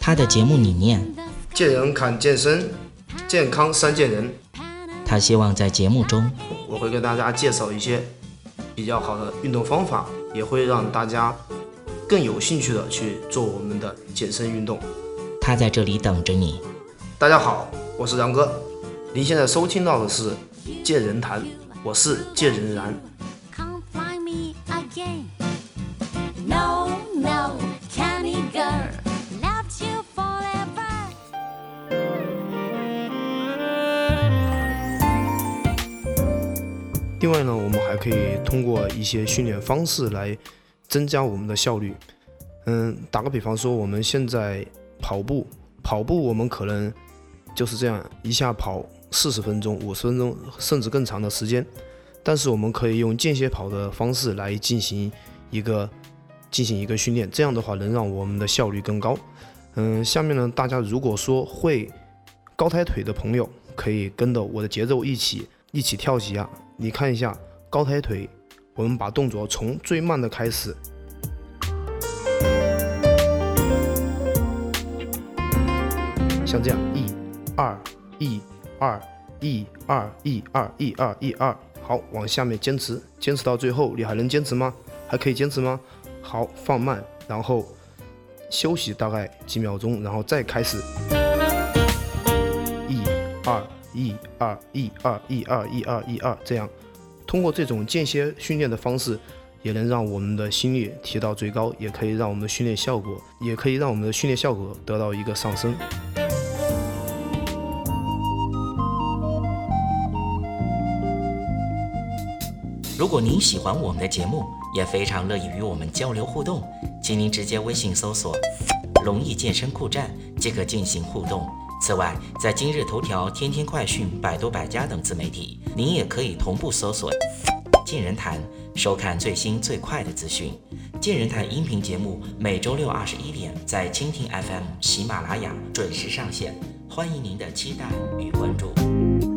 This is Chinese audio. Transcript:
他的节目理念，见人看健身，健康三见人。他希望在节目中，我会给大家介绍一些比较好的运动方法，也会让大家更有兴趣的去做我们的健身运动。他在这里等着你。大家好，我是杨哥，您现在收听到的是《见人谈》，我是见人然。另外呢，我们还可以通过一些训练方式来增加我们的效率。嗯，打个比方说，我们现在跑步，跑步我们可能就是这样一下跑四十分钟、五十分钟，甚至更长的时间。但是我们可以用间歇跑的方式来进行一个进行一个训练，这样的话能让我们的效率更高。嗯，下面呢，大家如果说会高抬腿的朋友，可以跟着我的节奏一起一起跳几下。你看一下高抬腿，我们把动作从最慢的开始，像这样一、二、一、二、一、二、一、二、一、二、一、二，好，往下面坚持，坚持到最后，你还能坚持吗？还可以坚持吗？好，放慢，然后休息大概几秒钟，然后再开始，一、二。一二一二一二一二一二，这样通过这种间歇训练的方式，也能让我们的心率提到最高，也可以让我们的训练效果，也可以让我们的训练效果得到一个上升。如果您喜欢我们的节目，也非常乐意与我们交流互动，请您直接微信搜索“龙易健身酷站”即可进行互动。此外，在今日头条、天天快讯、百度百家等自媒体，您也可以同步搜索“见人谈”，收看最新最快的资讯。见人谈音频节目每周六二十一点在蜻蜓 FM、喜马拉雅准时上线，欢迎您的期待与关注。